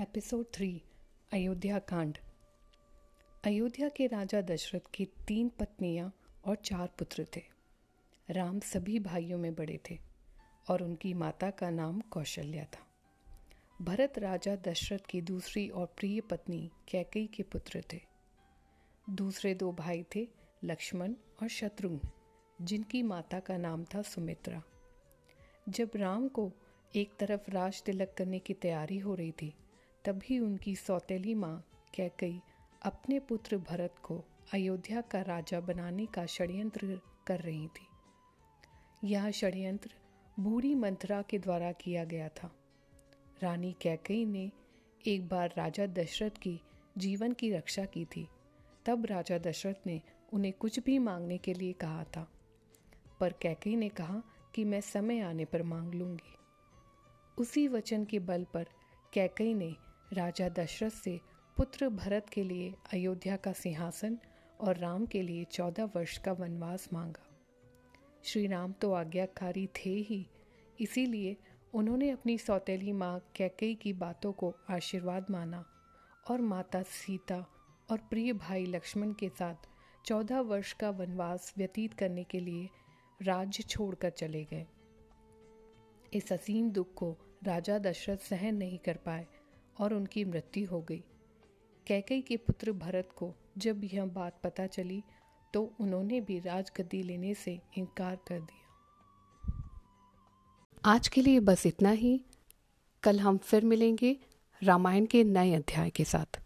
Episode three, Ayodhya कांड। अयोध्या के राजा दशरथ की तीन पत्नियाँ और चार पुत्र थे। राम सभी भाइयों में बड़े थे और उनकी माता का नाम कौशल्या था। भरत राजा दशरथ की दूसरी और प्रिय पत्नी कैकई के पुत्र थे। दूसरे दो भाई थे लक्ष्मण और शत्रुघ्न, जिनकी माता का नाम था सुमित्रा। जब राम को एक तरफ़ राज तिलक करने की तैयारी हो रही थी तभी उनकी सौतेली माँ कैकई अपने पुत्र भरत को अयोध्या का राजा बनाने का षड्यंत्र कर रही थी। यह षड्यंत्र बूढ़ी मंत्रा के द्वारा किया गया था। रानी कैकई ने एक बार राजा दशरथ की जीवन की रक्षा की थी। तब राजा दशरथ ने उन्हें कुछ भी मांगने के लिए कहा था। पर कैकई ने कहा कि मैं समय आने पर मांग लूँगी। उसी वचन के बल पर कैकई ने राजा दशरथ से पुत्र भरत के लिए अयोध्या का सिंहासन और राम के लिए चौदह वर्ष का वनवास मांगा। श्री राम तो आज्ञाकारी थे ही, इसीलिए उन्होंने अपनी सौतेली माँ कैकई की बातों को आशीर्वाद माना और माता सीता और प्रिय भाई लक्ष्मण के साथ चौदह वर्ष का वनवास व्यतीत करने के लिए राज्य छोड़कर चले गए। इस असीम दुख को राजा दशरथ सहन नहीं कर पाए और उनकी मृत्यु हो गई। कैकई के पुत्र भरत को जब यह बात पता चली तो उन्होंने भी राजगद्दी लेने से इनकार कर दिया। आज के लिए बस इतना ही। कल हम फिर मिलेंगे रामायण के नए अध्याय के साथ।